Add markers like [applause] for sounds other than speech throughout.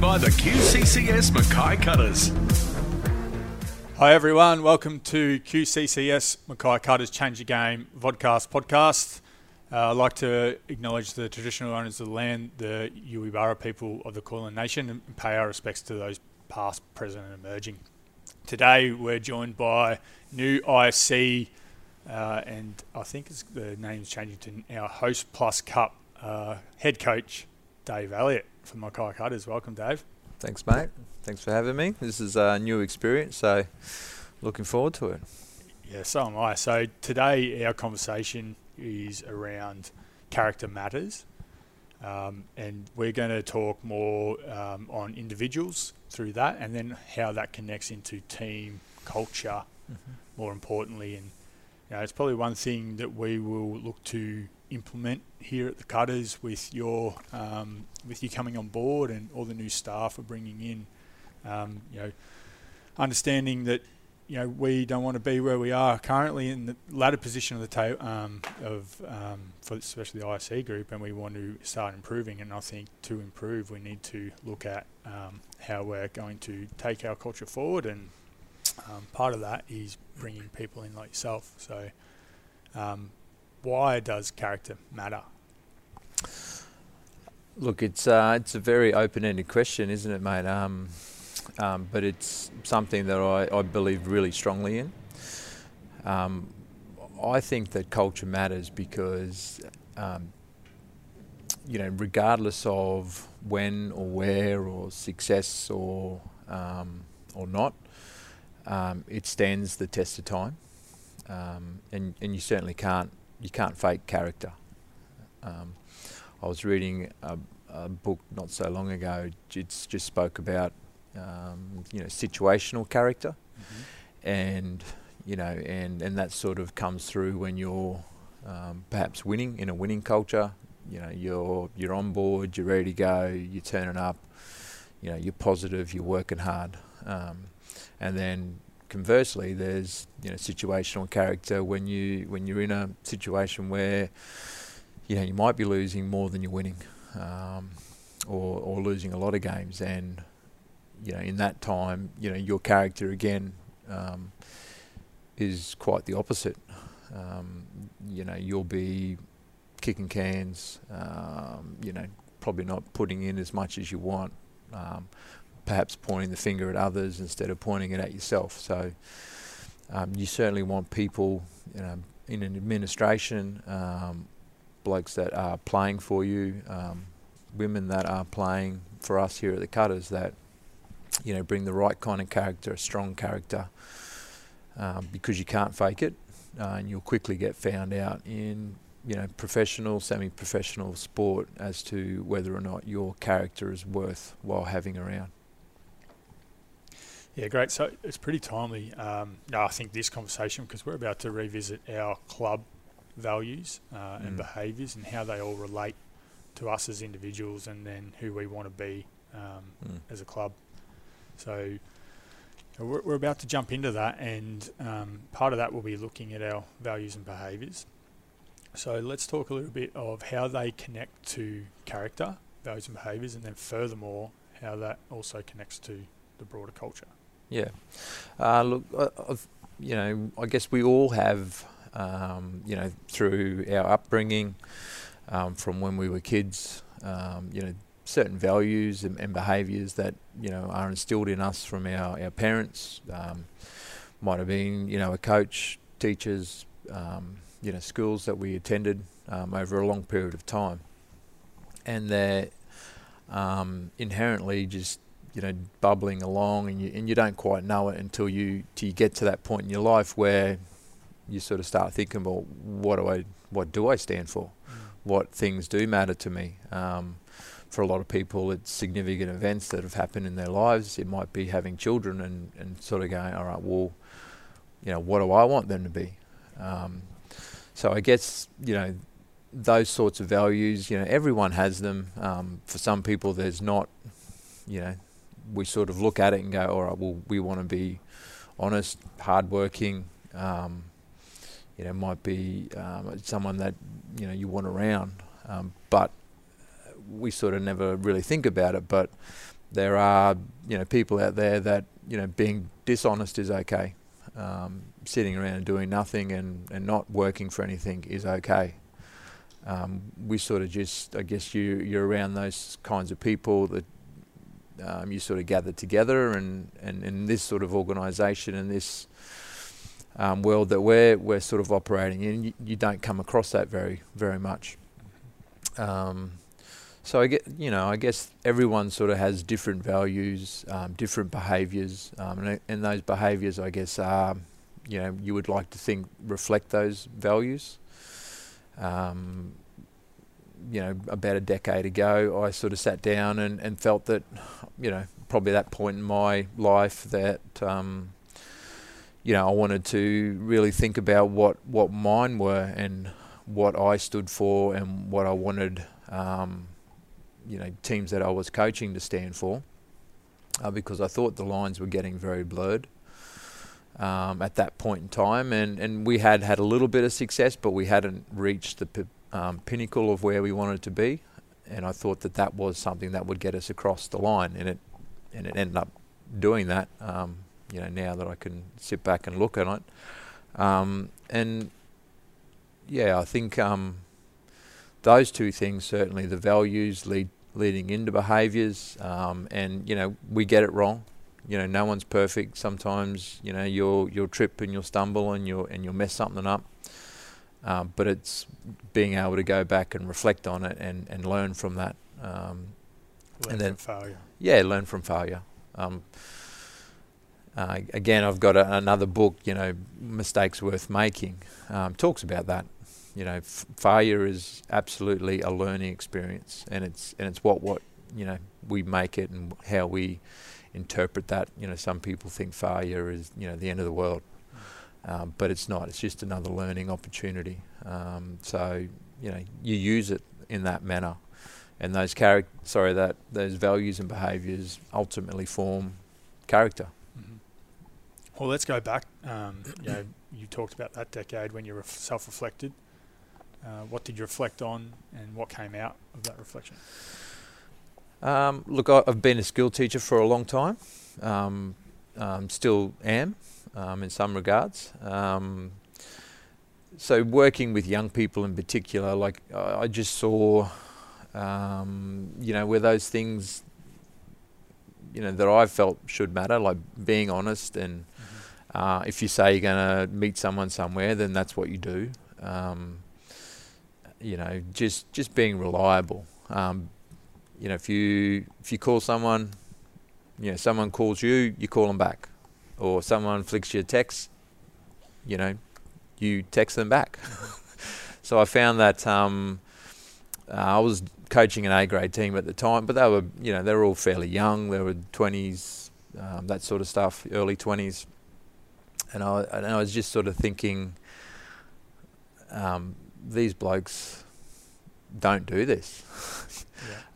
by the QCCS Mackay Cutters. Hi everyone, welcome to QCCS Mackay Cutters Change the Game vodcast podcast. Uh, I'd like to acknowledge the traditional owners of the land, the Yuwi people of the Kulin Nation, and pay our respects to those past, present, and emerging. Today we're joined by new ISC, uh, and I think the name's changing to our Hostplus Cup uh, head coach, Dave Elliott from Mackay Cutters. Welcome, Dave. Thanks, mate. Thanks for having me. This is a new experience, so looking forward to it. Yeah, so am I. So today our conversation is around character matters, um, and we're going to talk more um, on individuals through that, and then how that connects into team culture. Mm-hmm. More importantly, and you know, it's probably one thing that we will look to implement here at the Cutters with your um, with you coming on board and all the new staff we're bringing in. Um, you know, understanding that you know we don't want to be where we are currently in the latter position of the table um, of um, for especially the IC group, and we want to start improving. And I think to improve, we need to look at um, how we're going to take our culture forward, and um, part of that is bringing people in like yourself. So um, why does character matter? Look, it's uh, it's a very open-ended question, isn't it, mate? Um, um, but it's something that I, I believe really strongly in. Um, I think that culture matters because, um, you know, regardless of when or where or success or or not, um, it stands the test of time, and and you certainly can't you can't fake character. Um, I was reading a, a, book not so long ago. It just spoke about um, you know situational character, mm-hmm. and you know, and and that sort of comes through when you're um, perhaps winning in a winning culture. You know, you're you're on board, you're ready to go, you're turning up. You know, you're positive, you're working hard, um, and then conversely, there's you know situational character when you when you're in a situation where you know you might be losing more than you're winning, um, or or losing a lot of games, and you know in that time, you know your character again um, is quite the opposite. Um, you know you'll be kicking cans, um, you know probably not putting in as much as you want. Perhaps pointing the finger at others instead of pointing it at yourself. So um, you certainly want people, you know, in an administration, um, blokes that are playing for you, um, women that are playing for us here at the Cutters that, you know, bring the right kind of character, a strong character, um, because you can't fake it, uh, and you'll quickly get found out in you know, professional, semi-professional sport as to whether or not your character is worth while having around. Yeah, great. So it's pretty timely. Um, I think this conversation because we're about to revisit our club values uh, and mm. behaviours and how they all relate to us as individuals, and then who we want to be um, mm. as a club. So we're, we're, about to jump into that, and um, part of that will be looking at our values and behaviours. So let's talk a little bit of how they connect to character, values and behaviours, and then furthermore how that also connects to the broader culture. Yeah. Uh, look, I've, you know, I guess we all have, um, you know, through our upbringing, um, from when we were kids, um, you know, certain values and, and behaviours that you know are instilled in us from our our parents. Um, might have been, you know, a coach, teachers, um, you know, schools that we attended um, over a long period of time, and they're inherently just you know bubbling along and you and you don't quite know it until you till you get to that point in your life where you sort of start thinking well what do I what do I stand for? Mm. what things do matter to me? Um, for a lot of people it's significant events that have happened in their lives. It might be having children and, and sort of going all right well you know what do I want them to be? Um, so I guess you know those sorts of values you know everyone has them. Um, for some people there's not you know we sort of look at it and go, all right, well, we want to be honest, hardworking. Um, you know, might be um, someone that you know you want around, um, but we sort of never really think about it. But there are you know people out there that you know being dishonest is okay. Um, sitting around and doing nothing and, and not working for anything is okay. Um, we sort of just, I guess you you're around those kinds of people that um, you sort of gather together and, and in this sort of organisation and this um, world that we're we're sort of operating in, you, you don't come across that very very much. Um, so I get, you know, I guess everyone sort of has different values, um, different behaviours, um, and, and those behaviours, I guess, are, you know, you would like to think reflect those values. Um, you know, about a decade ago, I sort of sat down and, and felt that, you know, probably that point in my life that, um, you know, I wanted to really think about what, what mine were and what I stood for and what I wanted, um, you know, teams that I was coaching to stand for, uh, because I thought the lines were getting very blurred. Um, at that point in time, and, and we had had a little bit of success, but we hadn't reached the p- um, pinnacle of where we wanted to be. And I thought that that was something that would get us across the line, and it and it ended up doing that. Um, you know, now that I can sit back and look at it, um, and yeah, I think um, those two things certainly the values lead leading into behaviours, um, and you know we get it wrong. You know, no one's perfect. Sometimes you know you'll you'll trip and you'll stumble and you'll and you'll mess something up. Um, but it's being able to go back and reflect on it and, and learn from that. Um, Learn and then from failure. yeah, learn from failure. Um, uh, again, I've got a, another book, you know, mistakes worth making, um, talks about that. You know, f- failure is absolutely a learning experience, and it's and it's what what you know we make it and how we interpret that. You know, some people think failure is you know the end of the world, um, but it's not. It's just another learning opportunity. Um, so you know, you use it in that manner, and those charac- sorry that those values and behaviours ultimately form character. Mhm. Well, let's go back. Um, you know, you talked about that decade when you ref- self-reflected. Uh, what did you reflect on, and what came out of that reflection? Um, look, I've been a school teacher for a long time. Um, um, still am um, in some regards. Um, so working with young people in particular, like I I just saw, um, you know, where those things, you know, that I felt should matter, like being honest and uh, if you say you're going to meet someone somewhere, then that's what you do. Um, you know, just just being reliable. Um, you know, if you if you call someone, you know, someone calls you, you call them back, or someone flicks you a text, you know, you text them back. [laughs] so I found that um, uh, I was coaching an A grade team at the time, but they were, you know, they were all fairly young. They were twenties, um, that sort of stuff, early twenties, and I and I was just sort of thinking, um, these blokes don't do this. Yeah. [laughs]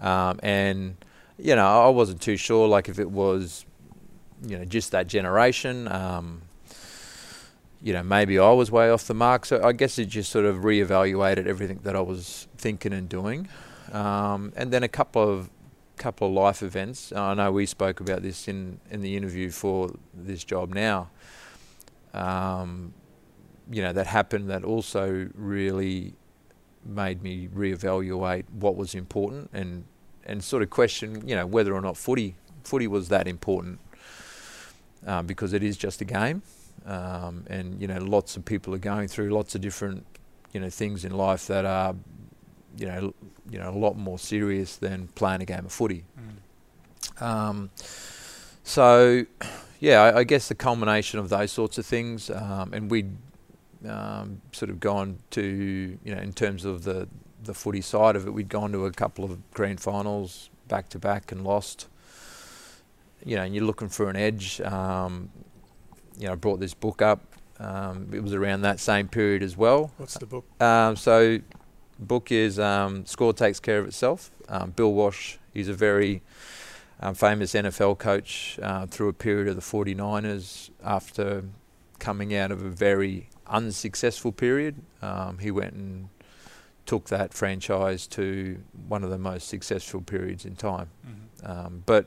Um, and you know, I wasn't too sure, like if it was, you know, just that generation. Um, you know, maybe I was way off the mark. So I guess it just sort of reevaluated everything that I was thinking and doing. Um, and then a couple of couple of life events. I know we spoke about this in in the interview for this job now. Um, you know, that happened that also really made me reevaluate what was important and and sort of question, you know, whether or not footy footy was that important um, because it is just a game, um, and you know, lots of people are going through lots of different, you know, things in life that are, you know, you know, a lot more serious than playing a game of footy. Mm. Um, so, yeah, I, I guess the culmination of those sorts of things, um, and we'd um, sort of gone to, you know, in terms of the the footy side of it, we'd gone to a couple of grand finals back to back and lost. You know, and you're looking for an edge. Um, you know, I brought this book up. Um, it was around that same period as well. What's the book? Um, so, book is um, Score Takes Care of Itself. Um, Bill Walsh, he's a very um, famous NFL coach uh, through a period of the 49ers after coming out of a very unsuccessful period. Um, he went and took that franchise to one of the most successful periods in time. Mhm. Um, but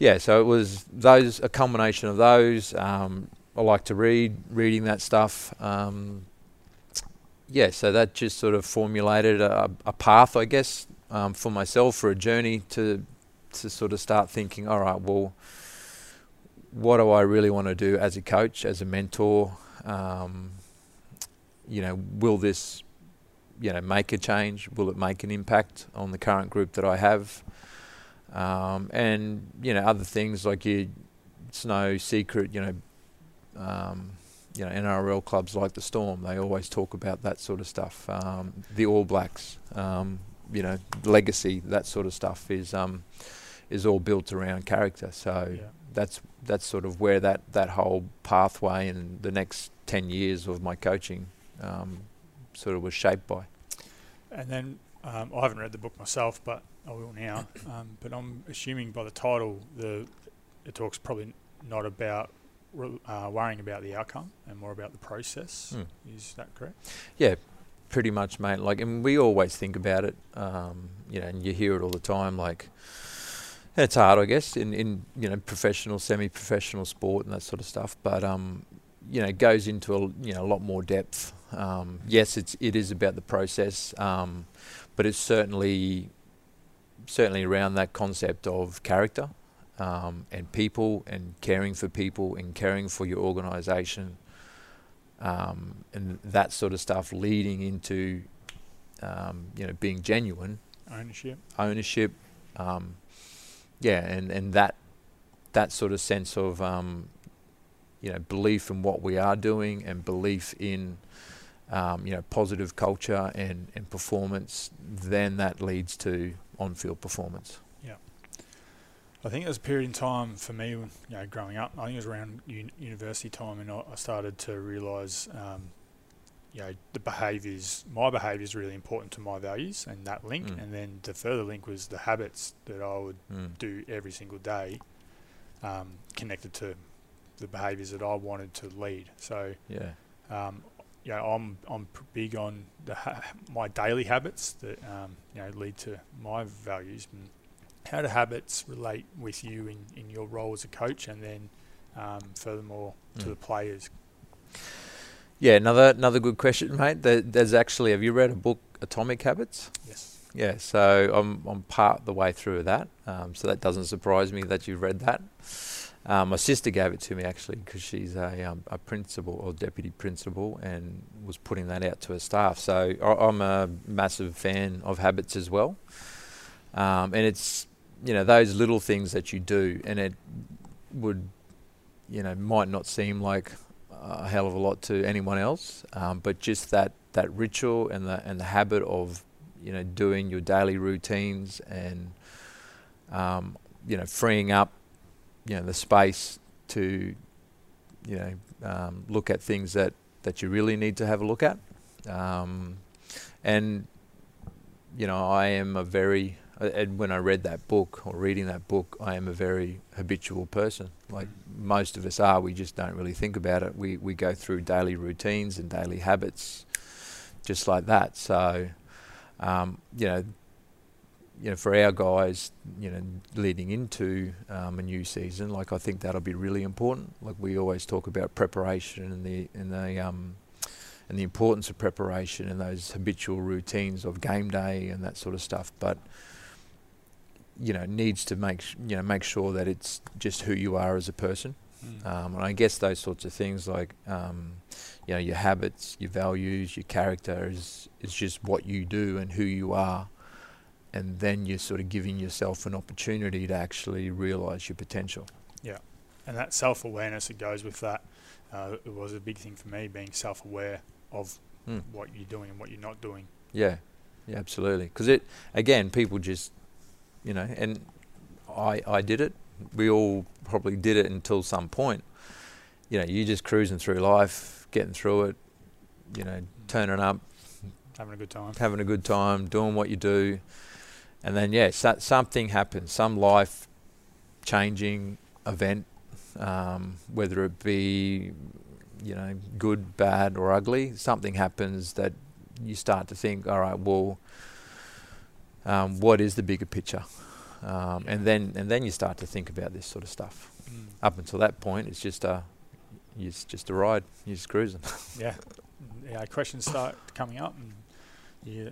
yeah, so it was those a combination of those. Um, I like to read, reading that stuff. Um, yeah, so that just sort of formulated a, a path, I guess, um, for myself for a journey to to sort of start thinking. All right, well, what do I really want to do as a coach, as a mentor? Um, you know, will this, you know, make a change? Will it make an impact on the current group that I have? Um, and you know, other things like you, it's no secret, you know. Um, you know, NRL clubs like the Storm, they always talk about that sort of stuff. Um, the All Blacks, um, you know, legacy, that sort of stuff is um, is all built around character. So Yeah. that's that's sort of where that, that whole pathway and the next ten years of my coaching um, sort of was shaped by. And then um, I haven't read the book myself, but I will now. Um, but I'm assuming by the title, the it talks probably not about uh, worrying about the outcome and more about the process. Hmm. Is that correct? Yeah, pretty much, mate. Like, and we always think about it, um, you know, and you hear it all the time. Like, it's hard, I guess, in, in you know professional, semi-professional sport and that sort of stuff. But um, you know, it goes into a you know a lot more depth. Um, yes, it's it is about the process, um, but it's certainly certainly around that concept of character um, and people and caring for people and caring for your organisation um, and that sort of stuff leading into um, you know being genuine Ownership. ownership um, yeah and, and that that sort of sense of um, you know belief in what we are doing and belief in um, you know positive culture and, and performance then that leads to on-field performance Yeah, I think there was a period in time for me, when, you know, growing up. I think it was around un- university time, and I, I started to realise, um, you know, the behaviours. My behaviour is really important to my values, and that link. Mm. And then the further link was the habits that I would mm. do every single day, um, connected to the behaviours that I wanted to lead. So, yeah um, you know, I'm I'm big on the ha- my daily habits that um, you know lead to my values. And how do habits relate with you in, in your role as a coach, and then um, furthermore to Mm. the players? yeah another another good question mate there, there's actually have you read a book atomic habits Yes. Yeah, so I'm I'm part the way through that, um, so that doesn't surprise me that you've read that. Um, my sister gave it to me actually because she's a um, a principal or deputy principal and was putting that out to her staff. So I, I'm a massive fan of habits as well, um, and it's you know those little things that you do, and it would you know might not seem like a hell of a lot to anyone else, um, but just that that ritual and the and the habit of you know, doing your daily routines and, um, you know, freeing up, you know, the space to, you know, um, look at things that, that you really need to have a look at. Um, and, you know, I am a very, and when I read that book or reading that book, I am a very habitual person. Like most of us are, we just don't really think about it. We, we go through daily routines and daily habits just like that. So, um, you know, you know, for our guys, you know, leading into um, a new season, like I think that'll be really important. Like we always talk about preparation and the and the um, and the importance of preparation and those habitual routines of game day and that sort of stuff. But you know, needs to make you know make sure that it's just who you are as a person. Mm. Um, and I guess those sorts of things like, um, you know, your habits, your values, your character is, is just what you do and who you are. And then you're sort of giving yourself an opportunity to actually realize your potential. Yeah, and that self awareness that goes with that. Uh, it was a big thing for me being self aware of Mm. what you're doing and what you're not doing. Yeah, yeah, absolutely. Because it, again, people just, you know, and I, I did it. We all probably did it until some point. You know, you just cruising through life, getting through it, you know, turning up, Having a good time. having a good time, doing what you do, and then yeah, so, something happens, some life changing event, um, whether it be you know good, bad, or ugly. Something happens that you start to think, all right, well, um, what is the bigger picture? um, and then and then you start to think about this sort of stuff. Mm. Up until that point, it's just a it's just a ride. You're just cruising. Yeah. Yeah. Questions start coming up, and you're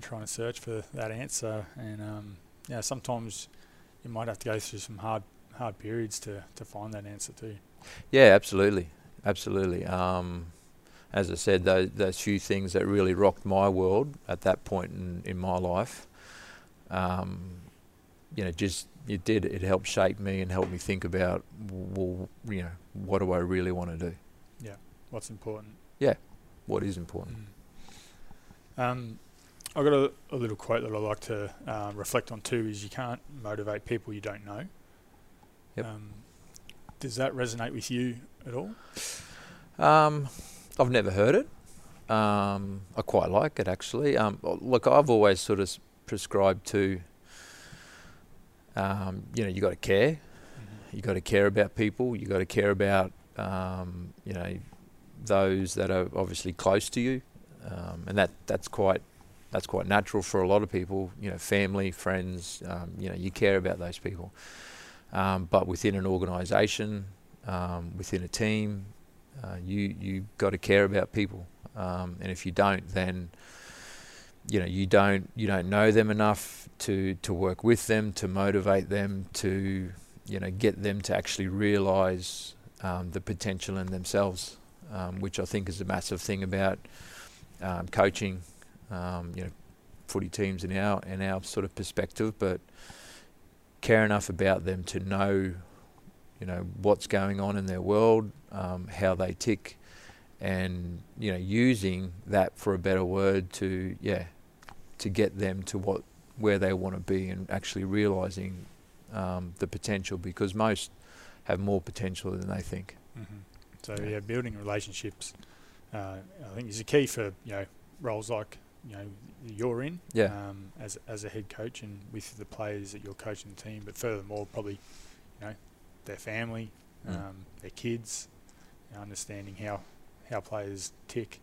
trying to search for that answer. And um, yeah, sometimes you might have to go through some hard hard periods to, to find that answer too. Yeah, absolutely, absolutely. Um, as I said, those, those few things that really rocked my world at that point in, in my life, um, you know, just it did. It helped shape me and help me think about, well, you know, what do I really want to do? Yeah, what's important. Yeah, what is important. Mm. Um, I've got a, a, little quote that I like to uh, reflect on too. Is you can't motivate people you don't know. Yep. Um, does that resonate with you at all? Um, I've never heard it. Um, I quite like it actually. Um, look, I've always sort of prescribed to, um, you know, you got to care. Mm-hmm. You got to care about people. You got to care about, um, you know, those that are obviously close to you, um, and that that's quite that's quite natural for a lot of people. You know, family, friends. Um, you know, you care about those people. but within an organisation, within a team, uh, you you got to care about people, um, and if you don't, then you know you don't you don't know them enough to to work with them, to motivate them, to you know get them to actually realise um, the potential in themselves, um, which I think is a massive thing about um, coaching. Um, you know, footy teams in our in our sort of perspective, but care enough about them to know you know what's going on in their world, um, how they tick, and you know using that for a better word to yeah to get them to what where they want to be and actually realizing um, the potential because most have more potential than they think. Mm-hmm. So yeah. building relationships, I think is a key for you know roles like you know you're in yeah. um, as as a head coach and with the players that you're coaching the team, but furthermore probably you know their family, mm. um, their kids, you know, understanding how how players tick.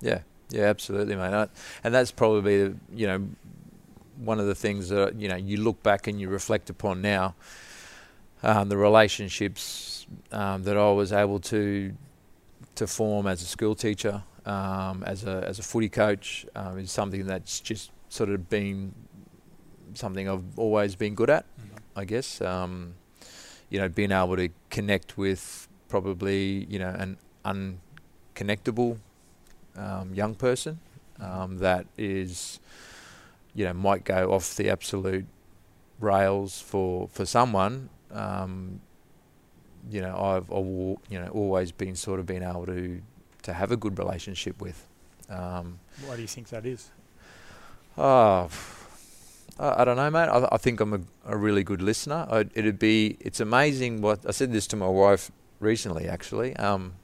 Yeah, yeah, absolutely, mate. And that's probably you know one of the things that you know you look back and you reflect upon now. Um, the relationships um, that I was able to to form as a school teacher, um, as a as a footy coach, um, is something that's just sort of been something I've always been good at, mm-hmm. I guess. Um, you know, being able to connect with probably, you know, an unconnectable um, young person um, that is, you know, might go off the absolute rails for for someone. Um, you know, I've, you know always been sort of been able to to have a good relationship with. Um, Why do you think that is? Oh, I, I don't know, mate. I, I think I'm a, a really good listener. I, it'd be, it's amazing what I said this to my wife recently. Actually, um,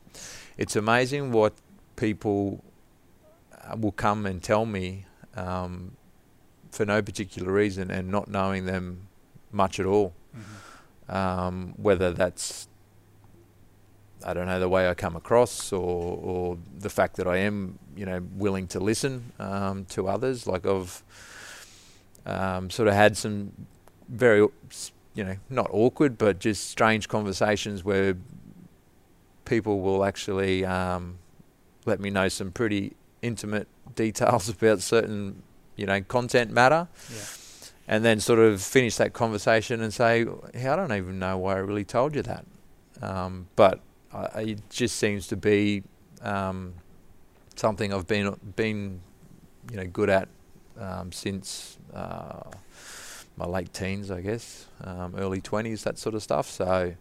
it's amazing what people uh, will come and tell me um, for no particular reason and not knowing them much at all. Mm-hmm. Um, whether that's I don't know the way I come across, or or the fact that I am, you know, willing to listen um, to others. Like I've um, sort of had some very, you know, not awkward, but just strange conversations where people will actually um, let me know some pretty intimate details [laughs] about certain, you know, content matter. Yeah. And then sort of finish that conversation and say, hey, I don't even know why I really told you that. Um, but I, it just seems to be um, something I've been been you know good at um, since uh, my late teens, I guess, um, early twenties, that sort of stuff. So,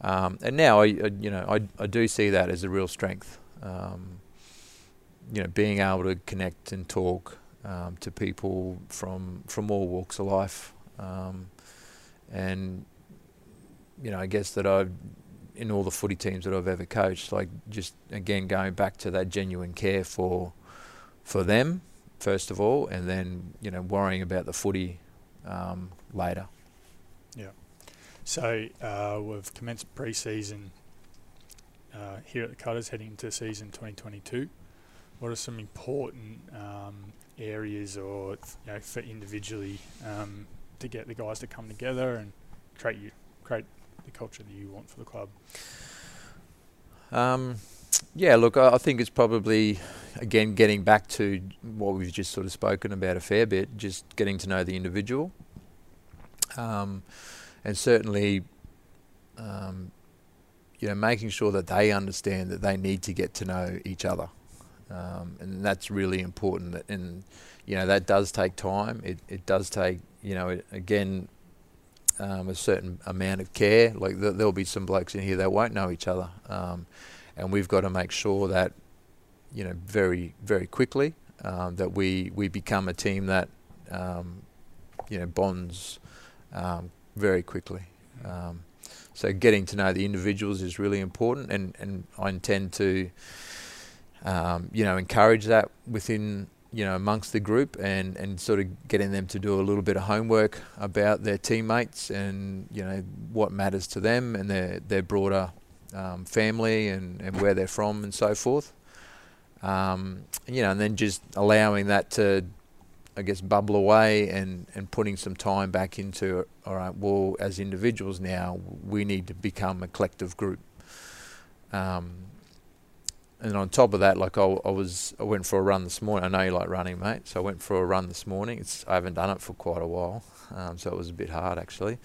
um, and now I, I, you know, I, I do see that as a real strength. Um, you know, being able to connect and talk um, to people from from all walks of life, um, and you know, I guess that I've in all the footy teams that I've ever coached, like just again going back to that genuine care for for them first of all, and then you know worrying about the footy um, later. Yeah. So uh, we've commenced pre-season uh, here at the Cutters, heading into season 2022. What are some important um, areas, or you know, for individually, um, to get the guys to come together and create you create the culture that you want for the club? Um, yeah, look, I, I think it's probably again getting back to what we've just sort of spoken about a fair bit, just getting to know the individual, um, and certainly, um, you know, making sure that they understand that they need to get to know each other, um, and that's really important. And you know that does take time. It it does take you know it, again um, a certain amount of care. Like th- there'll be some blokes in here that won't know each other, um, and we've got to make sure that you know very very quickly um, that we we become a team that um, you know bonds um, very quickly. So getting to know the individuals is really important, and, and I intend to you know encourage that within you know, amongst the group and, and sort of getting them to do a little bit of homework about their teammates and, you know, what matters to them and their, their broader um, family and, and where they're from and so forth. Um, you know, and then just allowing that to, I guess, bubble away and, and putting some time back into, all right, well, as individuals now, we need to become a collective group. Um, and on top of that, like I, I, was, I went for a run this morning. I know you like running, mate. So I went for a run this morning. It's I haven't done it for quite a while, um, so it was a bit hard actually.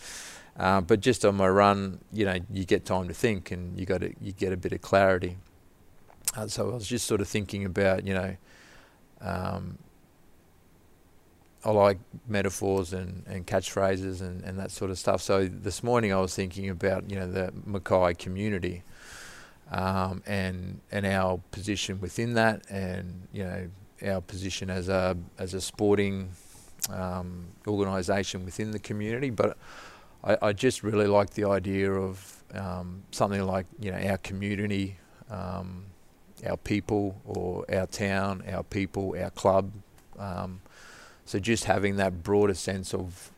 Uh, but just on my run, you know, you get time to think, and you got to, you get a bit of clarity. Uh, so I was just sort of thinking about, you know, um, I like metaphors and, and catchphrases and, and that sort of stuff. So this morning I was thinking about, you know, the Mackay community um, and and our position within that, and you know our position as a as a sporting um, organisation within the community. But I, I, just really like the idea of um, something like you know our community, um, our people, or our town, our people, our club. Um, so just having that broader sense of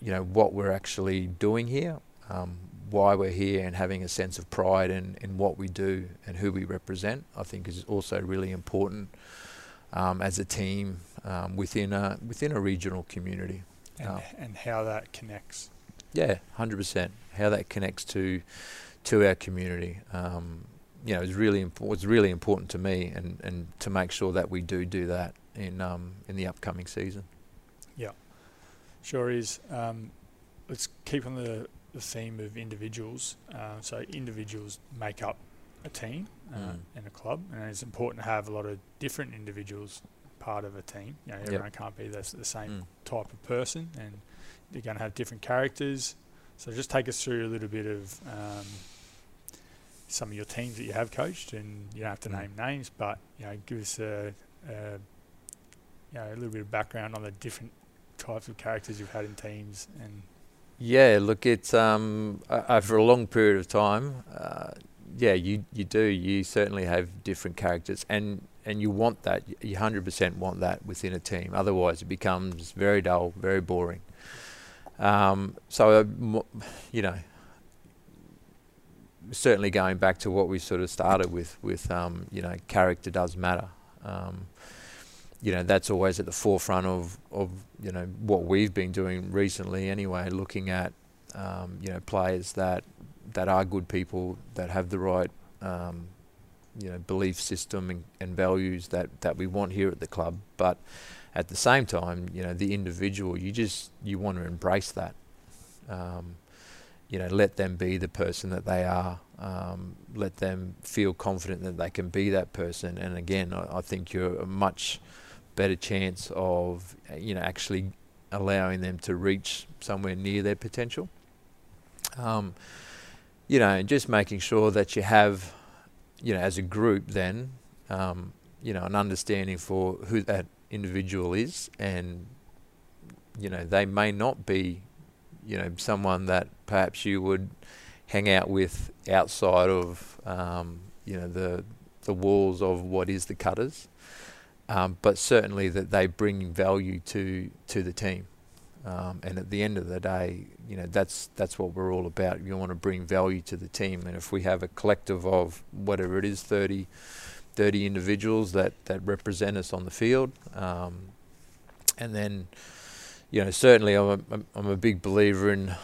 you know what we're actually doing here, um, why we're here and having a sense of pride in, in what we do and who we represent, I think is also really important um, as a team um, within a within a regional community. And, uh, and how that connects. Yeah, hundred percent. How that connects to to our community. Um, you know, is really important. It's really important to me, and, and to make sure that we do do that in um, in the upcoming season. Yeah, sure is. Um, let's keep on the the theme of individuals. Uh, so individuals make up a team uh, mm. and a club, and it's important to have a lot of different individuals part of a team. You know, everyone yep. can't be the, the same mm. type of person, and they're going to have different characters. So just take us through a little bit of um, some of your teams that you have coached, and you don't have to mm. name names, but you know, give us a, a you know a little bit of background on the different types of characters you've had in teams and yeah, look, it's um, over a long period of time. Uh, yeah, you you do. You certainly have different characters, and and you want that. You hundred percent want that within a team. Otherwise, it becomes very dull, very boring. Um, so, uh, you know, certainly going back to what we sort of started with, with um, you know, character does matter. Um, you know that's always at the forefront of, of you know what we've been doing recently anyway looking at um, you know players that that are good people that have the right um, you know belief system and, and, values that, that we want here at the club. But at the same time you know the individual you just you want to embrace that. Um, you know let them be the person that they are. Um, let them feel confident that they can be that person. And again I, I think you're a much better chance of you know actually allowing them to reach somewhere near their potential. Um, you know, and just making sure that you have, you know, as a group, then, um, you know, an understanding for who that individual is, and you know, they may not be, you know, someone that perhaps you would hang out with outside of, um, you know, the the walls of what is the cutters um, but certainly that they bring value to to the team. Um, and at the end of the day, you know that's that's what we're all about. You want to bring value to the team, and if we have a collective of whatever it is, 30, 30 individuals that that represent us on the field, um, and then you know, certainly I'm a, I'm a big believer in,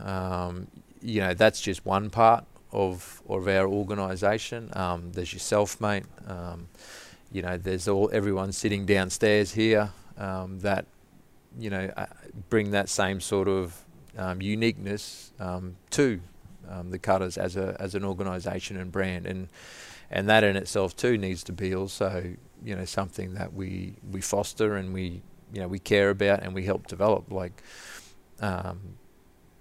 um, you know, that's just one part of of our organisation. Um, there's yourself, mate. You know, there's all everyone sitting downstairs here um, that, you know, uh, bring that same sort of um, uniqueness um, to um, the Cutters as a as an organisation and brand, and and that in itself too needs to be also you know something that we we foster and we you know we care about and we help develop. Like um,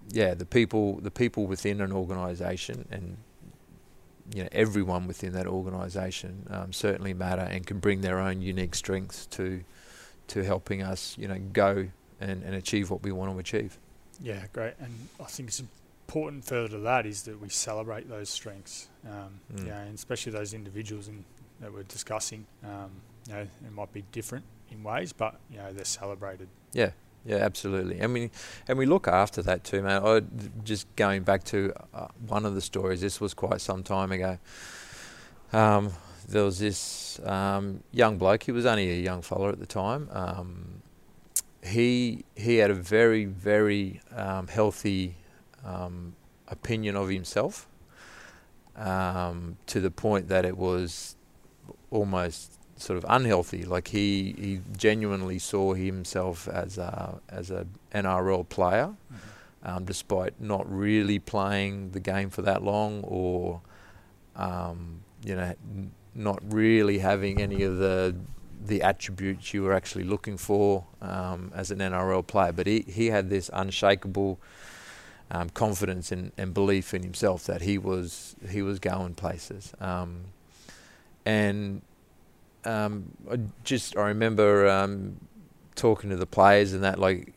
yeah the people the people within an organisation and you know everyone within that organisation um, certainly matter and can bring their own unique strengths to to helping us you know go and, and achieve what we want to achieve. Yeah, great. And I think it's important further to that is that we celebrate those strengths. Um, Mm. Yeah, and especially those individuals in, that we're discussing. Um, you know, it might be different in ways, but you know they're celebrated. Yeah, yeah, absolutely. And we and we look after that too, man. I just going back to uh, one of the stories. This was quite some time ago. Um, there was this um, young bloke. He was only a young fella at the time. Um, he he had a very very um, healthy um, opinion of himself, um, to the point that it was almost sort of unhealthy. Like he, he genuinely saw himself as a as a NRL player, um, despite not really playing the game for that long, or um, you know, n- not really having any of the the attributes you were actually looking for um, as an NRL player. But he, he had this unshakable um, confidence and, and belief in himself that he was he was going places. Um, and um, I just I remember um, talking to the players and that like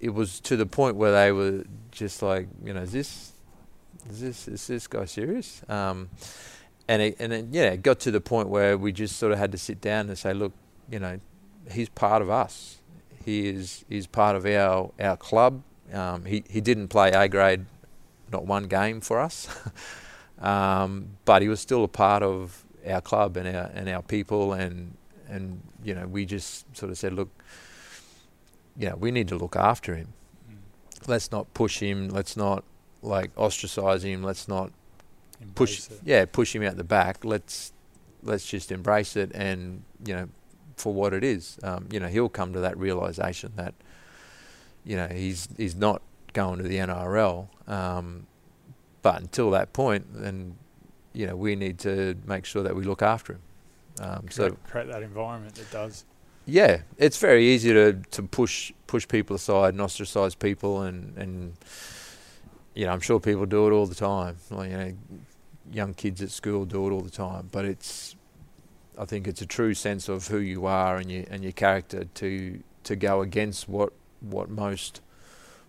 it was to the point where they were just like you know is this is this is this guy serious? Um, and it, and yeah it got to the point where we just sort of had to sit down and say look you know he's part of us. He is he's part of our our club. Um, he he didn't play A grade not one game for us. [laughs] Um, but he was still a part of our club and our and our people and and you know we just sort of said look yeah we need to look after him. Let's not push him. Let's not like ostracize him. Let's not push it. yeah push him out the back. Let's let's just embrace it and you know for what it is. Um, you know he'll come to that realization that you know he's he's not going to the NRL um, but until that point then you know we need to make sure that we look after him um, so create, create that environment that does. yeah, it's very easy to, to push push people aside and ostracize people, and, and you know I'm sure people do it all the time. Like, you know, young kids at school do it all the time, but it's I think it's a true sense of who you are and your and your character to to go against what what most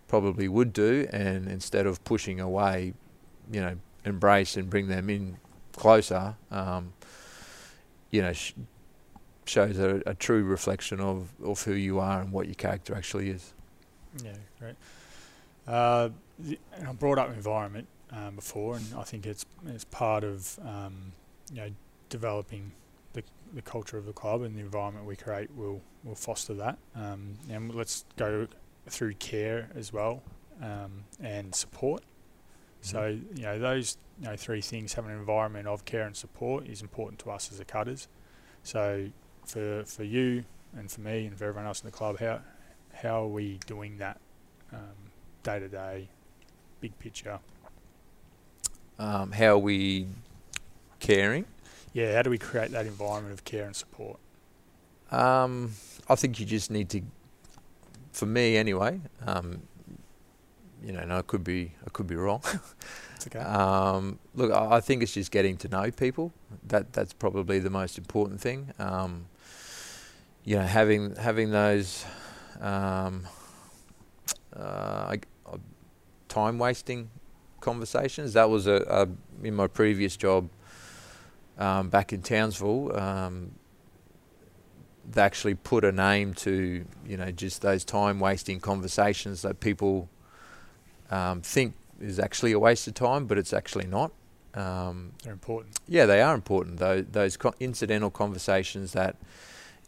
probably would do, and instead of pushing away, you know, embrace and bring them in closer. Um, you know, sh- shows a, a true reflection of, of who you are and what your character actually is. Yeah, great. Uh, the, I brought up environment um, before, and I think it's it's part of um, you know developing the the culture of the club and the environment we create will will foster that. Um, and let's go through care as well um, and support. So you know those you know three things: having an environment of care and support is important to us as the cutters. So for for you and for me and for everyone else in the club, how how are we doing that day to day, big picture? Um, how are we caring? Yeah, how do we create that environment of care and support? Um, I think you just need to, for me anyway. Um, you know, and I could be I could be wrong. [laughs] Okay. Um, look, I I think it's just getting to know people. That that's probably the most important thing. Um, you know, having having those um, uh, time wasting conversations. That was a, a in my previous job um, back in Townsville. Um, they actually put a name to you know just those time wasting conversations that people um, think is actually a waste of time, but it's actually not. Um, They're important. yeah, they are important. Those those co- incidental conversations that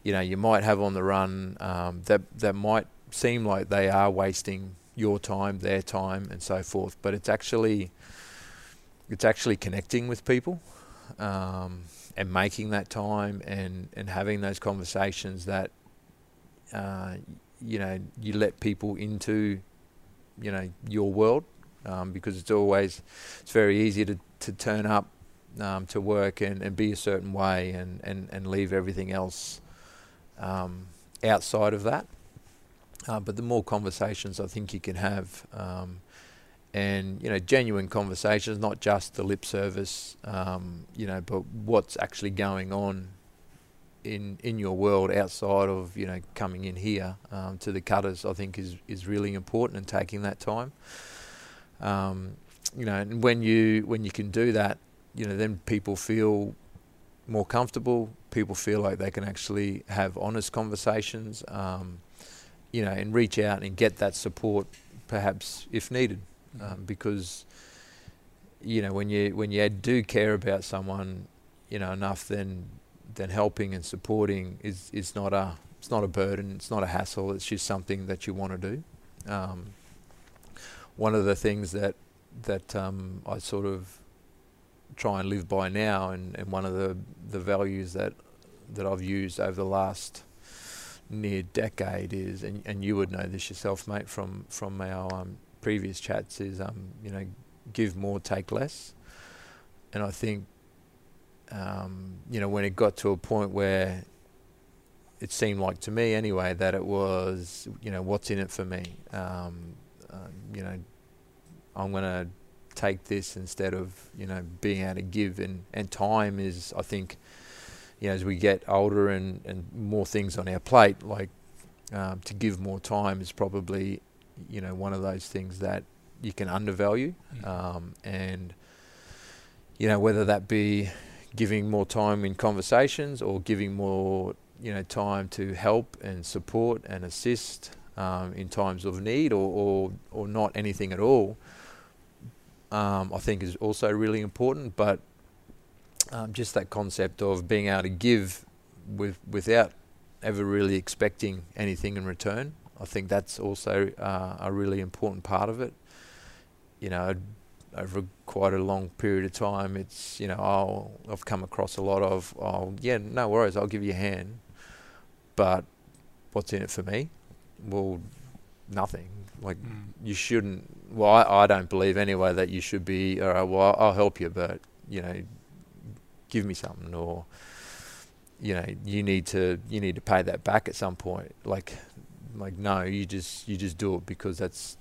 you know you might have on the run um, that that might seem like they are wasting your time, their time, and so forth. But it's actually it's actually connecting with people um, and making that time and and having those conversations that uh, you know you let people into you know your world um, because it's always it's very easy to, to turn up um, to work and, and be a certain way and, and, and leave everything else um, outside of that. Uh, but the more conversations I think you can have, um, and you know, genuine conversations, not just the lip service, um, you know, but what's actually going on in in your world outside of you know coming in here um, to the cutters, I think is is really important and taking that time. Um, you know, and when you when you can do that, you know, then people feel more comfortable. People feel like they can actually have honest conversations, um, you know, and reach out and get that support, perhaps if needed, mm-hmm. um, because you know when you when you do care about someone, you know, enough, then then helping and supporting is is not a it's not a burden, it's not a hassle. It's just something that you want to do. Um, one of the things that that um, I sort of try and live by now, and, and one of the, the values that that I've used over the last near decade is, and, and you would know this yourself, mate, from from our um, previous chats, is um, you know give more, take less, and I think um, you know when it got to a point where it seemed like to me anyway that it was you know what's in it for me, um, uh, you know I'm gonna take this instead of you know being able to give. And and time is I think you know as we get older and and more things on our plate like um, to give more time is probably you know one of those things that you can undervalue. Mm. um, and you know whether that be giving more time in conversations or giving more you know time to help and support and assist um, in times of need or, or or not anything at all um, I think is also really important. But um, just that concept of being able to give with without ever really expecting anything in return, I think that's also uh, a really important part of it. You know, over quite a long period of time, it's you know I'll, I've come across a lot of oh yeah no worries I'll give you a hand, but what's in it for me? Well, nothing. Like mm. you shouldn't. Well, I, I don't believe anyway that you should be. All right, well, I'll help you, but you know, give me something, or you know, you need to you need to pay that back at some point. Like, like no, you just you just do it because that's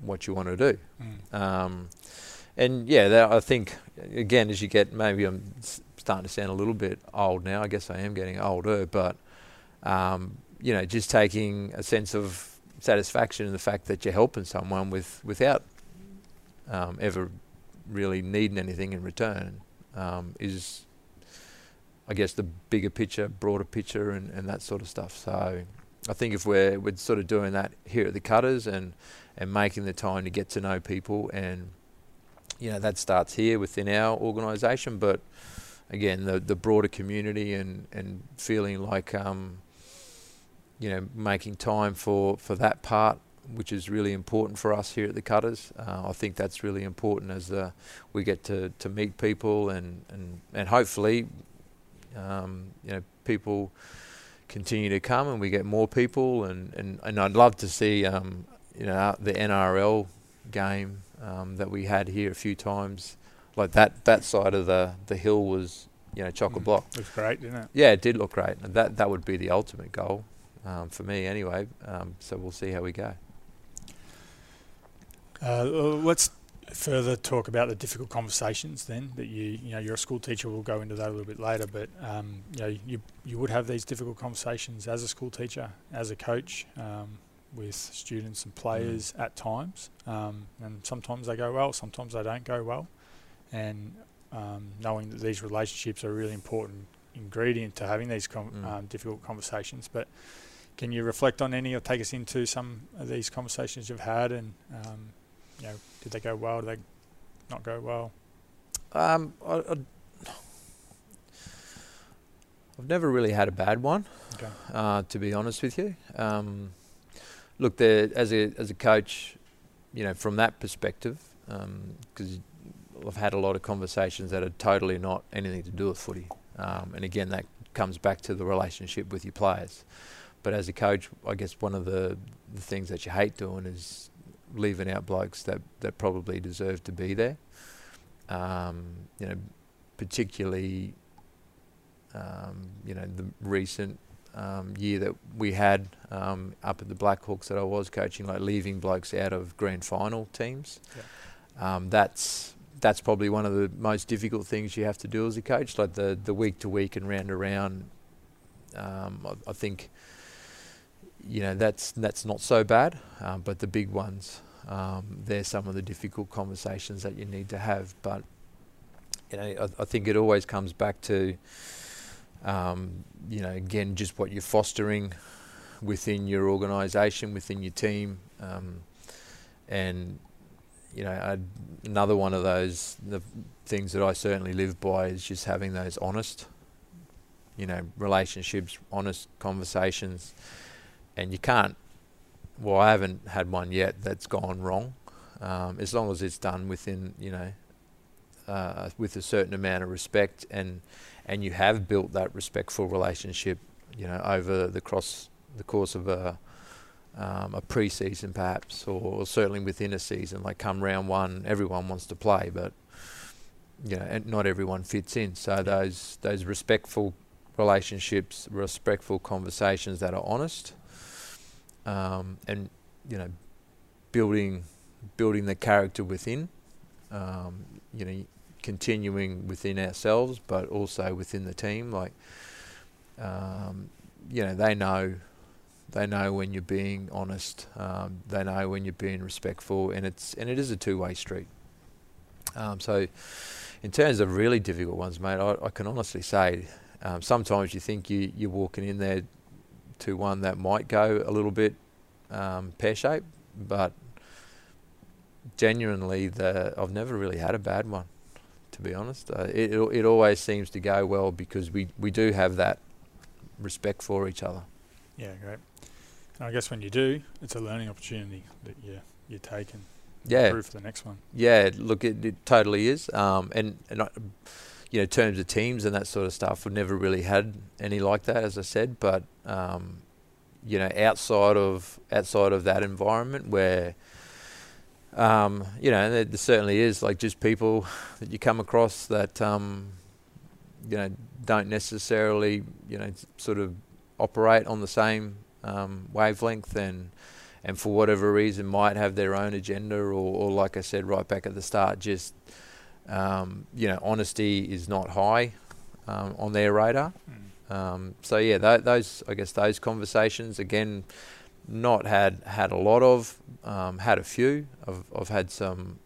what you want to do. Mm. Um, and yeah, that, I think again, as you get, maybe I'm starting to sound a little bit old now. I guess I am getting older, but um, you know, just taking a sense of satisfaction in the fact that you're helping someone with without um, ever really needing anything in return um, is, I guess, the bigger picture, broader picture, and, and that sort of stuff. So I think if we're we're sort of doing that here at the Cutters and and making the time to get to know people, and you know that starts here within our organisation, but again the the broader community and and feeling like um, you know, making time for, for that part, which is really important for us here at the Cutters. Uh, I think that's really important as uh, we get to, to meet people and, and, and hopefully, um, you know, people continue to come and we get more people and, and, and I'd love to see, um, you know, the NRL game um, that we had here a few times. Like that, that side of the, the hill was, you know, chock a block. Mm, looked great, didn't it? Yeah, it did look great. And that, that would be the ultimate goal um, for me anyway. Um, so we'll see how we go. Uh, let's further talk about the difficult conversations then that you you know you're a school teacher we'll go into that a little bit later but um, you know you you would have these difficult conversations as a school teacher as a coach um, with students and players mm. at times um, and sometimes they go well sometimes they don't go well and um, knowing that these relationships are a really important ingredient to having these com- mm. Um, difficult conversations but can you reflect on any or take us into some of these conversations you've had and, um, you know, did they go well? Did they not go well? Um, I, I, I've never really had a bad one, okay. uh, to be honest with you. Um, look, there as a as a coach, you know, from that perspective, because um, I've had a lot of conversations that are totally not anything to do with footy, um, and again, that comes back to the relationship with your players. But as a coach, I guess one of the, the things that you hate doing is leaving out blokes that, that probably deserve to be there. Um, you know, particularly, um, you know, the recent um, year that we had um, up at the Blackhawks that I was coaching, like leaving blokes out of grand final teams. Yeah. Um, that's that's probably one of the most difficult things you have to do as a coach, like the the week to week and round to round. Um, I, I, think you know that's that's not so bad, um, but the big ones, um, they're some of the difficult conversations that you need to have. But you know, I, I think it always comes back to um, you know again just what you're fostering within your organisation, within your team, um, and you know, I'd, another one of those the things that I certainly live by is just having those honest, you know, relationships, honest conversations, and you can't. Well, I haven't had one yet that's gone wrong, um, as long as it's done within, you know, uh, with a certain amount of respect, and and you have built that respectful relationship, you know, over the cross the course of a um, a pre-season perhaps, or certainly within a season. Like come round one, everyone wants to play, but you know, and not everyone fits in. So those those respectful relationships, respectful conversations that are honest, um, and you know, building building the character within. Um, you know, continuing within ourselves, but also within the team. Like, um, you know, they know they know when you're being honest. Um, they know when you're being respectful, and it's and it is a two-way street. Um, so, in terms of really difficult ones, mate, I, I can honestly say um, sometimes you think you you're walking in there to one that might go a little bit um, pear-shaped, but genuinely, the I've never really had a bad one. To be honest, uh, it, it always seems to go well because we we do have that respect for each other. Yeah, great. And I guess when you do, it's a learning opportunity that you you're taking. Yeah. For the next one. Yeah, look, it, it totally is. Um, and and I, you know, terms of teams and that sort of stuff, we've never really had any like that, as I said. But um, you know, outside of outside of that environment where um, you know, there, there, certainly is like just people that you come across that um, you know don't necessarily you know sort of operate on the same um, wavelength and and for whatever reason might have their own agenda or, or like I said right back at the start just um, you know honesty is not high um, on their radar mm. um, so yeah th- those I guess those conversations again not had had a lot of um, had a few I've, I've had some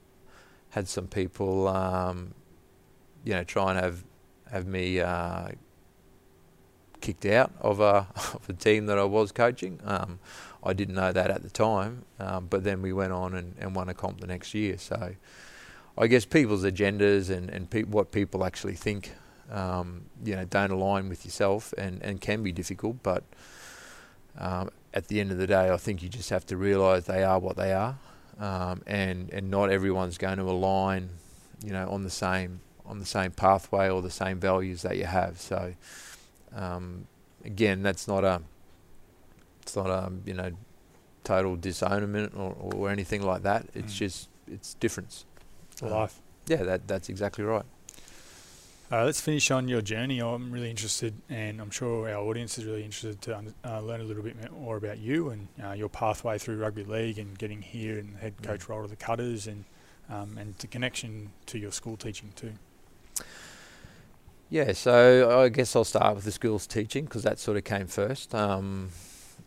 had some people um, you know try and have have me uh, kicked out of a, [laughs] of a team that I was coaching. Um, I didn't know that at the time, um, but then we went on and, and won a comp the next year. So I guess people's agendas and, and pe- what people actually think, um, you know, don't align with yourself and, and can be difficult. But um, at the end of the day, I think you just have to realise they are what they are, um, and and not everyone's going to align, you know, on the same on the same pathway or the same values that you have. So um, again, that's not a it's not a you know total disownment or, or anything like that. It's mm. just it's difference. Life. yeah, that that's exactly right. Uh, let's finish on your journey. I'm really interested, and I'm sure our audience is really interested to uh, learn a little bit more about you and uh, your pathway through rugby league and getting here and the head coach mm. role of the Cutters and um, and the connection to your school teaching too. Yeah, so I guess I'll start with the schools teaching because that sort of came first. Um,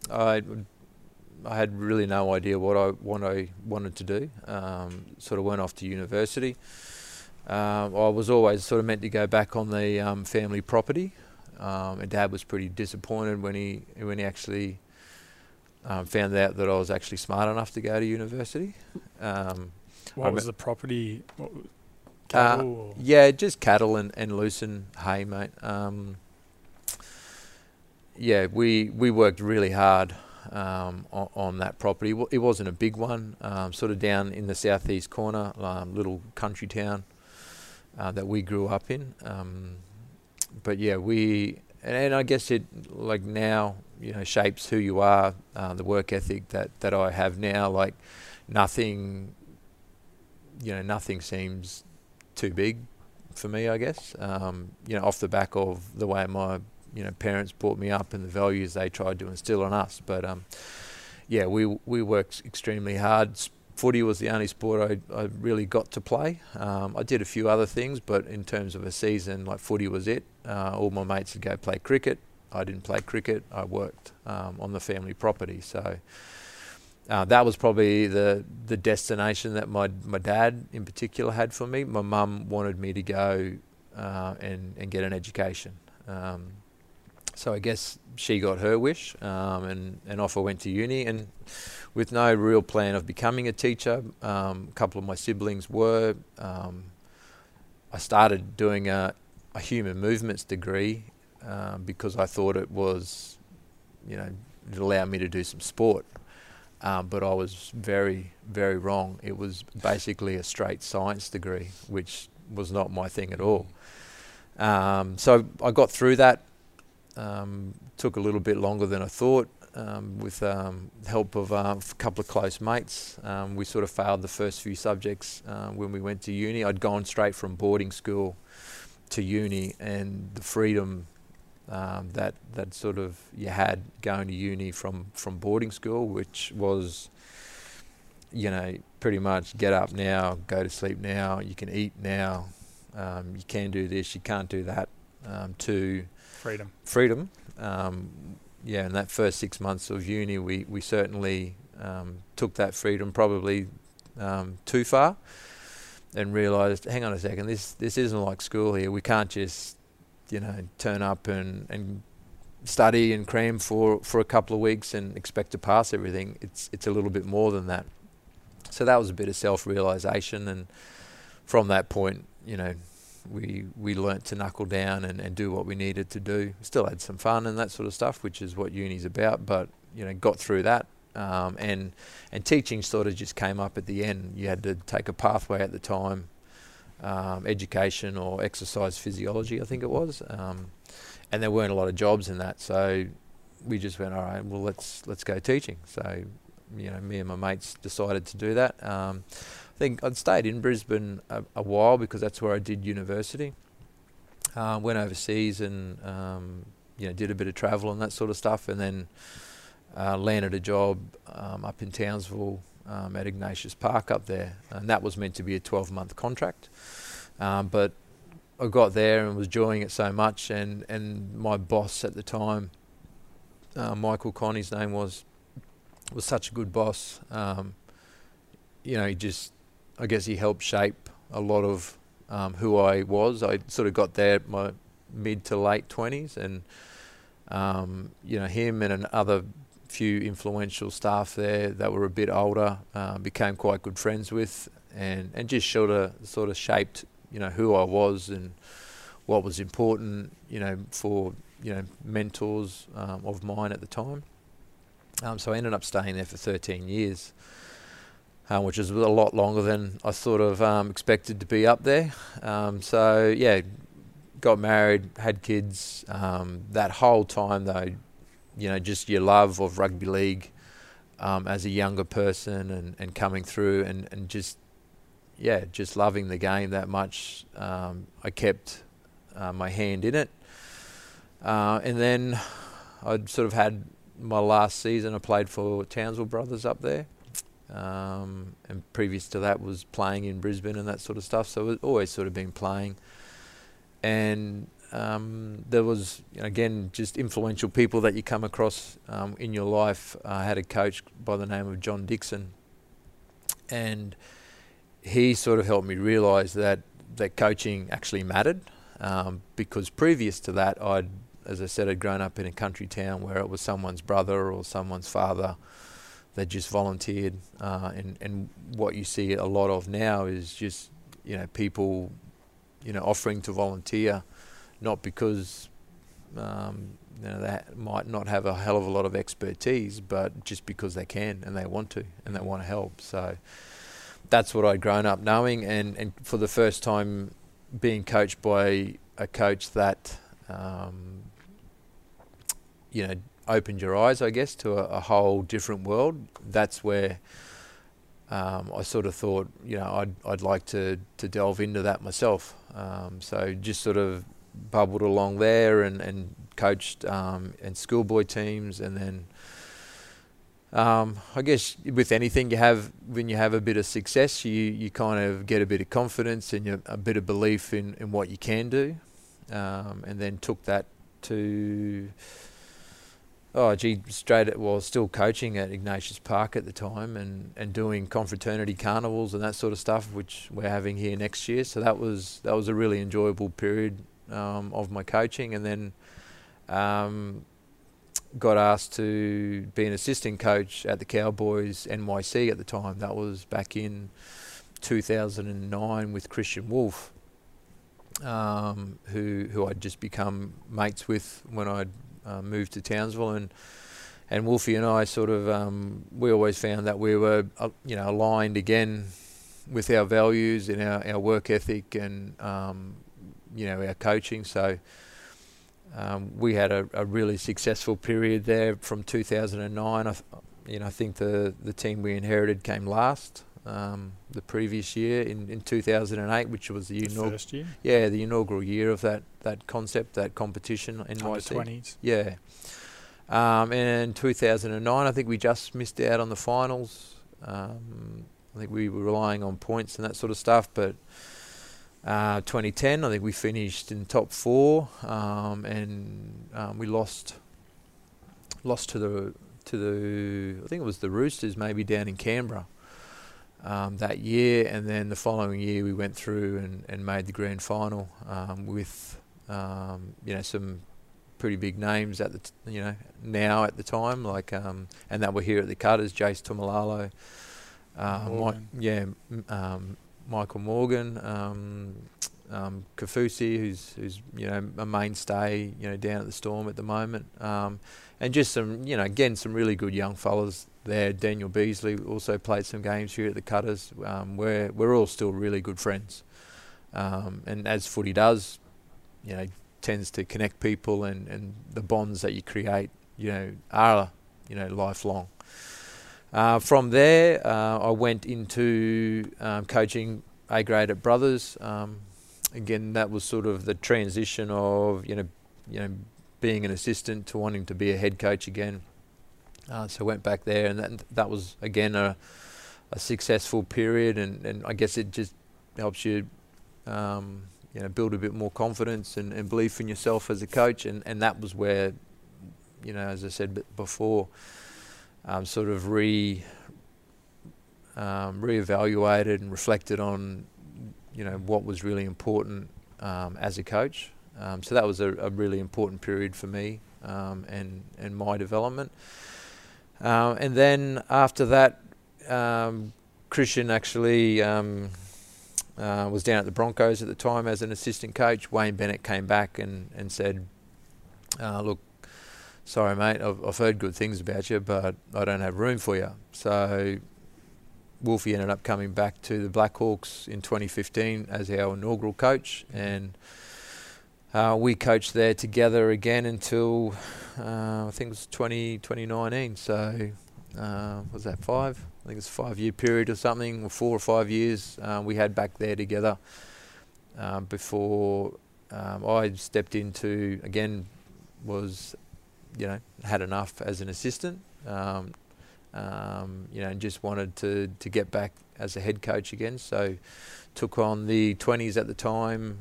I I had really no idea what I what I wanted to do. Um, sort of went off to university. Um, I was always sort of meant to go back on the um, family property. Um, and Dad was pretty disappointed when he when he actually um, found out that I was actually smart enough to go to university. Um, what was the property? What, Cattle? Uh, yeah, just cattle and, and lucerne hay, mate. Um, yeah, we we worked really hard um, on, on, that property. It wasn't a big one, um, sort of down in the southeast corner, um, little country town uh, that we grew up in. Um, but yeah, we and, and, I guess it like now you know shapes who you are, uh, the work ethic that that I have now. Like nothing, you know, nothing seems too big for me. I guess um, you know off the back of the way my you know parents brought me up and the values they tried to instill on us. But um, yeah, we we worked extremely hard. Footy was the only sport I, I really got to play. Um, I did a few other things, but in terms of a season, like footy was it. Uh, all my mates would go play cricket. I didn't play cricket. I worked um, on the family property, so. Uh, that was probably the the destination that my my dad in particular had for me. My mum wanted me to go uh, and and get an education. Um, so I guess she got her wish, um, and and off I went to uni, and with no real plan of becoming a teacher. Um, a couple of my siblings were. Um, I started doing a, a human movements degree um, because I thought it was, you know, it allowed me to do some sport. Um, but I was very, very wrong. It was basically a straight science degree, which was not my thing at all. Um, so I got through that um, took a little bit longer than I thought. Um, with um, help of uh, a couple of close mates, um, we sort of failed the first few subjects uh, when we went to uni. I'd gone straight from boarding school to uni, and the freedom um, that that sort of you had going to uni from from boarding school, which was, you know, pretty much get up now, go to sleep now, you can eat now, um, you can do this, you can't do that. to freedom. Freedom. Um, yeah, in that first six months of uni, we we certainly um, took that freedom probably um, too far, and realised, hang on a second, this this isn't like school here. We can't just, you know, turn up and and study and cram for for a couple of weeks and expect to pass everything. It's it's a little bit more than that. So that was a bit of self realisation, and from that point, you know, we we learnt to knuckle down and, and do what we needed to do. Still had some fun and that sort of stuff, which is what uni's about. But you know, got through that, um, and and teaching sort of just came up at the end. You had to take a pathway at the time, um, education or exercise physiology, I think it was, um, and there weren't a lot of jobs in that. So we just went, all right, well let's let's go teaching. So you know, me and my mates decided to do that. Think I'd stayed in Brisbane a, a while because that's where I did university. Uh, went overseas and um, you know did a bit of travel and that sort of stuff, and then uh, landed a job um, up in Townsville um, at Ignatius Park up there, and that was meant to be a 12-month contract. Um, but I got there and was enjoying it so much, and and my boss at the time, uh, Michael Connie's name was, was such a good boss. Um, you know, he just I guess he helped shape a lot of um, who I was. I sort of got there my mid to late twenties, and um, you know him and another few influential staff there that were a bit older uh, became quite good friends with, and and just sort of sort of shaped you know who I was and what was important, you know, for you know mentors um, of mine at the time. Um, so I ended up staying there for 13 years um, which is a lot longer than I sort of um, expected to be up there. Um, so yeah, got married, had kids. Um, that whole time though, you know, just your love of rugby league um, as a younger person and, and coming through and, and just yeah, just loving the game that much. I kept uh, my hand in it, uh, and then I'd sort of had my last season. I played for Townsville Brothers up there. Um, and previous to that was playing in Brisbane and that sort of stuff. So it always sort of been playing. And um, there was again just influential people that you come across um, in your life. I had a coach by the name of John Dixon, and he sort of helped me realise that that coaching actually mattered. Um, because previous to that, I'd, as I said, I'd grown up in a country town where it was someone's brother or someone's father they just volunteered. Uh, and, and what you see a lot of now is just, you know, people, you know, offering to volunteer, not because Um, you know, they might not have a hell of a lot of expertise, but just because they can and they want to and they want to help. So that's what I'd grown up knowing, and, and for the first time being coached by a coach that, um, you know, opened your eyes, I guess, to a, a whole different world. That's where um, I sort of thought, you know, I'd I'd like to to delve into that myself. Um, so just sort of bubbled along there and and coached um, and schoolboy teams, and then um, I guess with anything you have when you have a bit of success, you you kind of get a bit of confidence and you, a bit of belief in in what you can do, um, and then took that to oh gee, straight at well, still coaching at Ignatius Park at the time and, and doing confraternity carnivals and that sort of stuff, which we're having here next year. So that was that was a really enjoyable period um, of my coaching, and then um, got asked to be an assistant coach at the Cowboys NYC at the time. That was back in 2009 with Kristian Woolf. Um, who who I'd just become mates with when I'd uh, moved to Townsville, and and Wolfie and I sort of um, we always found that we were uh, you know aligned again with our values and our, our work ethic and um, you know our coaching. So um, we had a, a, really successful period there from 2009. I, you know I think the the team we inherited came last. Um, the previous year in, in 2008, which was the, the inaugural first year. Yeah, the inaugural year of that, that concept, that competition in Under 20s. Yeah. Um, and in 2009, I think we just missed out on the finals. Um, I think we were relying on points and that sort of stuff, but uh, 2010, I think we finished in top four, um, and um, we lost lost to the to the I think it was the Roosters, maybe down in Canberra um, that year, and then the following year we went through and, and made the grand final um, with um, you know some pretty big names at the t- you know now at the time like um, and that were here at the Cutters, Jace Taumalolo, uh, Mi- yeah, um, Michael Morgan, um, um, Kaufusi, who's who's you know a mainstay you know down at the Storm at the moment, um, and just some you know again some really good young fellas there. Daniel Beasley also played some games here at the Cutters. Um, we're we're all still really good friends, um, and as footy does, you know, tends to connect people, and, and the bonds that you create, you know, are you know lifelong. Uh, from there, uh, I went into um, coaching A grade at Brothers. Um, again, that was sort of the transition of you know, you know, being an assistant to wanting to be a head coach again. Uh, so went back there, and that, that was again a, a successful period, and, and I guess it just helps you, um, you know, build a bit more confidence and, and belief in yourself as a coach, and, and that was where, you know, as I said before, um, sort of re um, reevaluated and reflected on, you know, what was really important um, as a coach. Um, so that was a, a, really important period for me um, and and my development. Uh, and then after that, um, Kristian actually um, uh, was down at the Broncos at the time as an assistant coach. Wayne Bennett came back and, and said, uh, Look, sorry, mate, I've, I've, heard good things about you, but I don't have room for you. So Wolfie ended up coming back to the Blackhawks in 2015 as our inaugural coach. And uh, we coached there together again until uh, I think it was 20, 2019. So uh, was that five? I think it's a five-year period or something, or four or five years uh, we had back there together um, before um, I stepped into again was you know had enough as an assistant. Um, um, you know, and just wanted to, to get back as a head coach again. So took on the 20s at the time,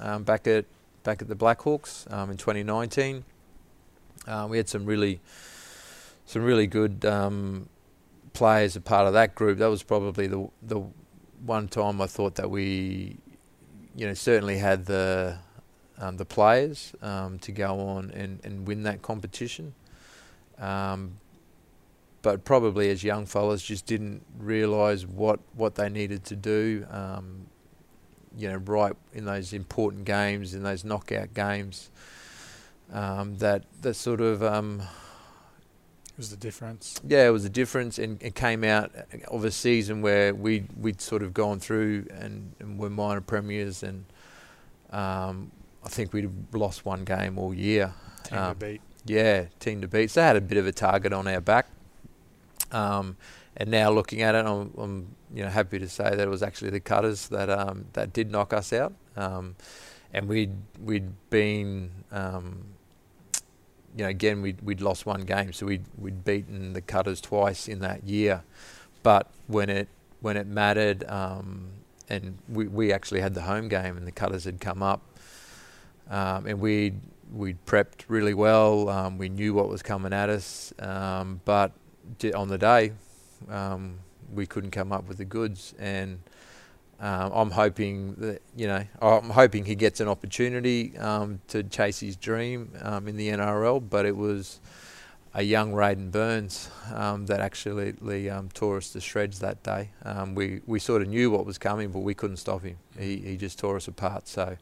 um, back at back at the Blackhawks um, in 2019. Uh, we had some really some really good um, players a part of that group. That was probably the the one time I thought that we, you know, certainly had the um, the players um, to go on and, and win that competition. Um, but probably as young fellas just didn't realise what, what they needed to do. Um, you know, right in those important games, in those knockout games. um, that that sort of um, was the difference. yeah, it was a difference, and it came out of a season where we we'd sort of gone through and, and were minor premiers, and um, I think we'd lost one game all year. Team Um, to beat. Yeah, team to beat. So they had a bit of a target on our back. Um, and now looking at it, I'm, I'm you know happy to say that it was actually the Cutters that um, that did knock us out. Um, and we'd we'd been um, you know again we'd we'd lost one game, so we'd we'd beaten the Cutters twice in that year. But when it when it mattered, um, and we we actually had the home game, and the Cutters had come up, um, and we'd we'd prepped really well. Um, we knew what was coming at us, but on the day, um, we couldn't come up with the goods. And um, I'm hoping that you know, I'm hoping he gets an opportunity um, to chase his dream um, in the NRL. But it was a young Raiden Burns um, that actually tore us to shreds that day. We we sort of knew what was coming, but we couldn't stop him. He he just tore us apart. So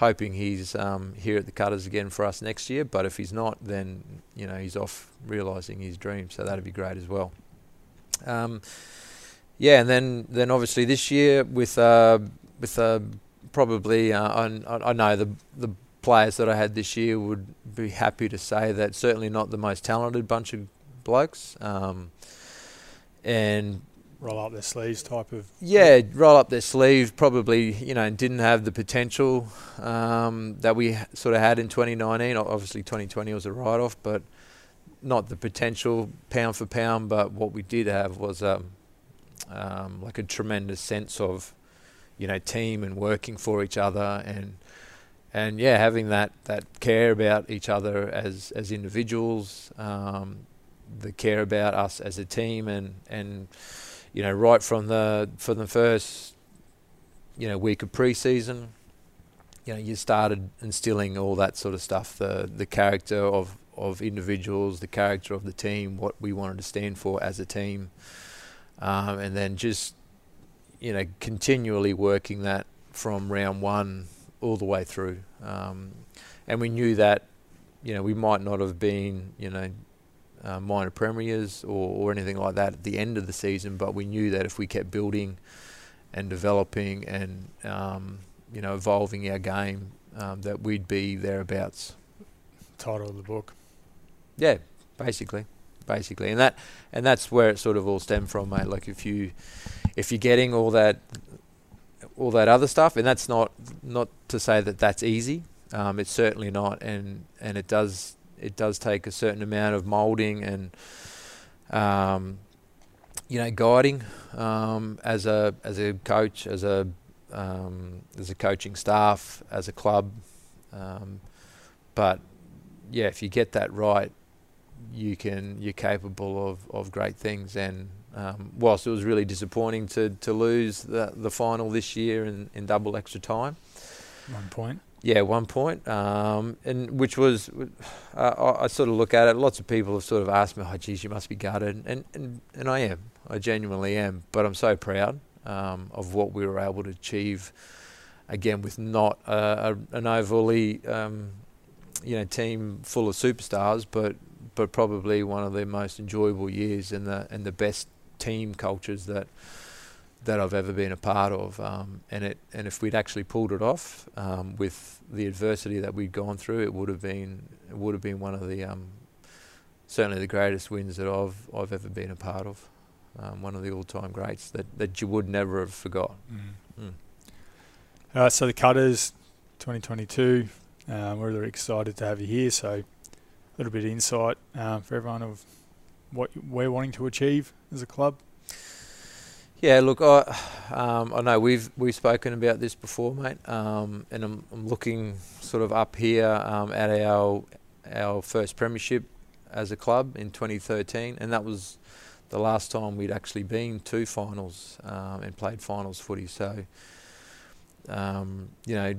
hoping he's um, here at the Cutters again for us next year. But if he's not, then you know he's off realising his dream. So that'd be great as well. Um, yeah, and then then obviously this year with uh, with uh, probably uh, I, I know the the players that I had this year would be happy to say that certainly not the most talented bunch of blokes. Um, and Roll up their sleeves type of. yeah, roll up their sleeves. Probably, you know, didn't have the potential um, that we sort of had in 2019. Obviously, 2020 was a write-off, but not the potential pound for pound. But what we did have was um, um, like a tremendous sense of, you know, team and working for each other, and and yeah, having that that care about each other as as individuals, um, the care about us as a team, and and you know, right from the from the first, you know, week of pre-season, you know, you started instilling all that sort of stuff, the the character of of individuals, the character of the team, what we wanted to stand for as a team, um, and then just, you know, continually working that from round one all the way through, um, and we knew that, you know, we might not have been, you know, uh, minor premiers or, or anything like that at the end of the season, but we knew that if we kept building and developing and um, you know evolving our game, um, that we'd be thereabouts. Title of the book. Yeah, basically, basically, and that and that's where it sort of all stemmed from, mate. Like if you if you're getting all that all that other stuff, and that's not not to say that that's easy. Um, it's certainly not, and and it does it does take a certain amount of moulding and um, you know guiding um, as a as a coach, as a um, as a coaching staff, as a club. Um, but yeah, if you get that right, you can you're capable of, of great things. And um, whilst it was really disappointing to, to lose the the final this year in, in double extra time, One point. yeah, one point, um, and which was, uh, I, I sort of look at it. Lots of people have sort of asked me, "Oh, geez, you must be gutted," and and, and I am. I genuinely am. But I'm so proud um, of what we were able to achieve. Again, with not a, a, an overly, um, you know, team full of superstars, but but probably one of the most enjoyable years and the and the best team cultures that that I've ever been a part of. Um, and it and if we'd actually pulled it off um, with the adversity that we'd gone through, it would have been it would have been one of the um, certainly the greatest wins that I've I've ever been a part of. Um, one of the all-time greats that, that you would never have forgot. Mm. Uh, so the Cutters, 2022. Um, we're really excited to have you here. So little bit of insight um, for everyone of what we're wanting to achieve as a club. Yeah, look, I um, I know we've we've spoken about this before, mate, um, and I'm, I'm looking sort of up here um, at our our first premiership as a club in 2013, and that was the last time we'd actually been to finals um, and played finals footy. So, um, you know,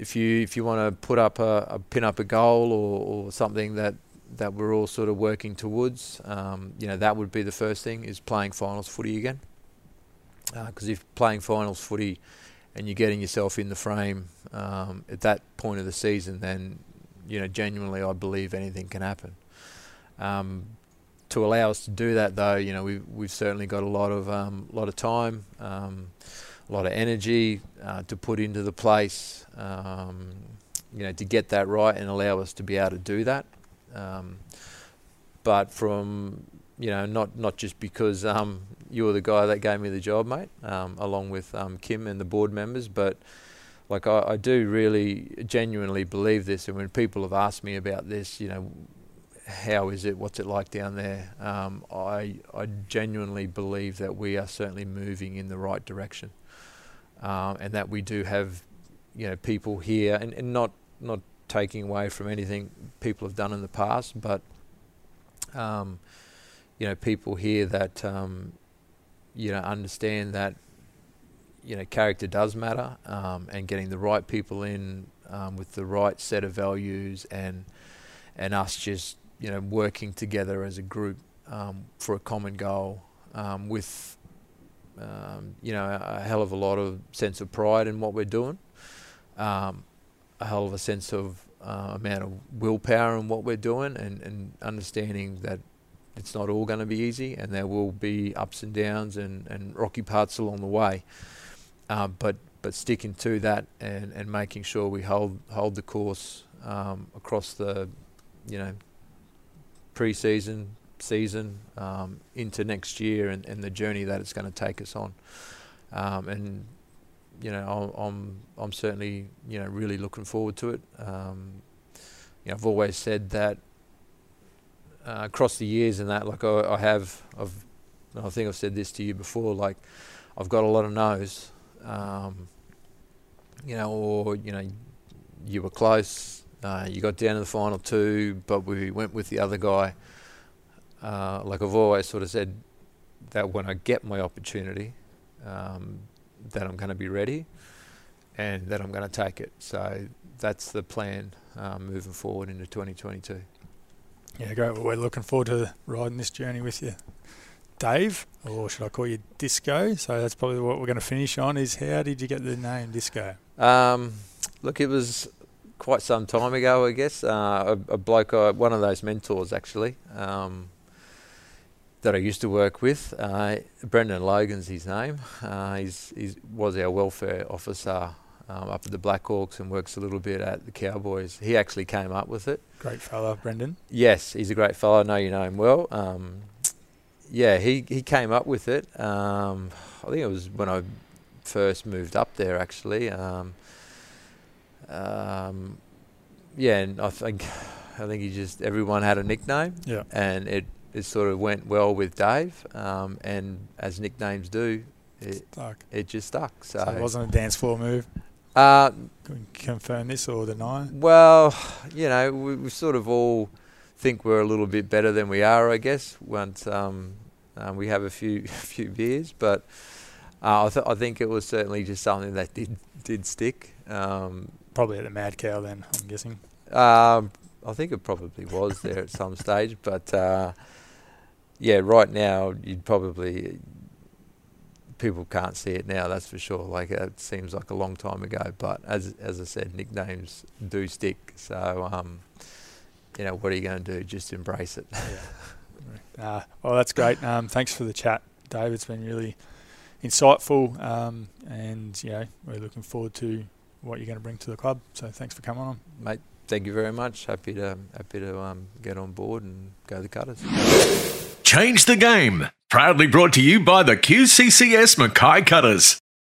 if you if you want to put up a, a pin up a goal or, or something that that we're all sort of working towards, um, you know, that would be the first thing is playing finals footy again because if playing finals footy and you're getting yourself in the frame um, at that point of the season, then you know, genuinely, I believe anything can happen. Um, to allow us to do that, though, you know, we've we've certainly got a lot of um, lot of time, um, a lot of energy uh, to put into the place, um, you know, to get that right and allow us to be able to do that. Um, but from you know, not not just because um, you were the guy that gave me the job, mate, um, along with um, Kim and the board members, but like I, I, do really genuinely believe this. And when people have asked me about this, you know, how is it? What's it like down there? Um, I I genuinely believe that we are certainly moving in the right direction, um, and that we do have, you know, people here, and, and not not taking away from anything people have done in the past, but um, you know, people here that um, you know understand that you know character does matter, um, and getting the right people in um, with the right set of values, and and us just you know working together as a group um, for a common goal um, with um, you know a hell of a lot of sense of pride in what we're doing, a hell of a sense of uh, amount of willpower in what we're doing, and, and understanding that it's not all going to be easy, and there will be ups and downs and, and rocky parts along the way. Uh, but but sticking to that and, and making sure we hold hold the course um, across the you know pre-season, season um, into next year, and, and the journey that it's going to take us on. Um, and you know, I'm I'm certainly you know really looking forward to it. Um, you know, I've always said that uh, across the years and that, like I, I have, I've, I think I've said this to you before, like I've got a lot of no's, um, you know, or, you know, you were close, uh, you got down to the final two, but we went with the other guy. Uh, like I've always sort of said that when I get my opportunity, um, that I'm going to be ready and that I'm going to take it. So that's the plan um, moving forward into 2022. Yeah, great. Well, we're looking forward to riding this journey with you, Dave, or should I call you Disco? So that's probably what we're going to finish on. Is how did you get the name Disco? Um, look, it was quite some time ago, I guess. Uh, a, a, bloke, uh, one of those mentors actually, um, that I used to work with. Uh, Brendan Logan's his name. Uh, he's, he's was our welfare officer um, up at the Blackhawks and works a little bit at the Cowboys. He actually came up with it. Great fellow, Brendan. Yes, he's a great fellow. I know you know him well. Um, yeah, he, he came up with it. Um, I think it was when I first moved up there, actually. Um, um, yeah, and I think I think he just everyone had a nickname. Yeah, and it it sort of went well with Dave. Um, and as nicknames do, it, stuck. it just stuck. So, so it wasn't a dance floor move. Uh, Can confirm this or deny? Well, you know, we, we, sort of all think we're a little bit better than we are, I guess, once um, um, we have a few [laughs] few beers. But uh, I, th- I, think it was certainly just something that did did stick. Um, probably at the Mad Cow, then I'm guessing. Um, I think it probably was there at some stage, but uh, yeah, right now you'd probably people can't see it now. That's for sure. Like it seems like a long time ago, but as as I said, nicknames do stick. So um, you know, what are you going to do? Just embrace it. yeah. [laughs] uh, well, that's great. Um, thanks for the chat, Dave. It's been really insightful, um, and you know, we're looking forward to what you're going to bring to the club. So thanks for coming on, mate. Thank you very much. Happy to happy to um, get on board and go the cutters. Change the game. Proudly brought to you by the QCCS Mackay Cutters.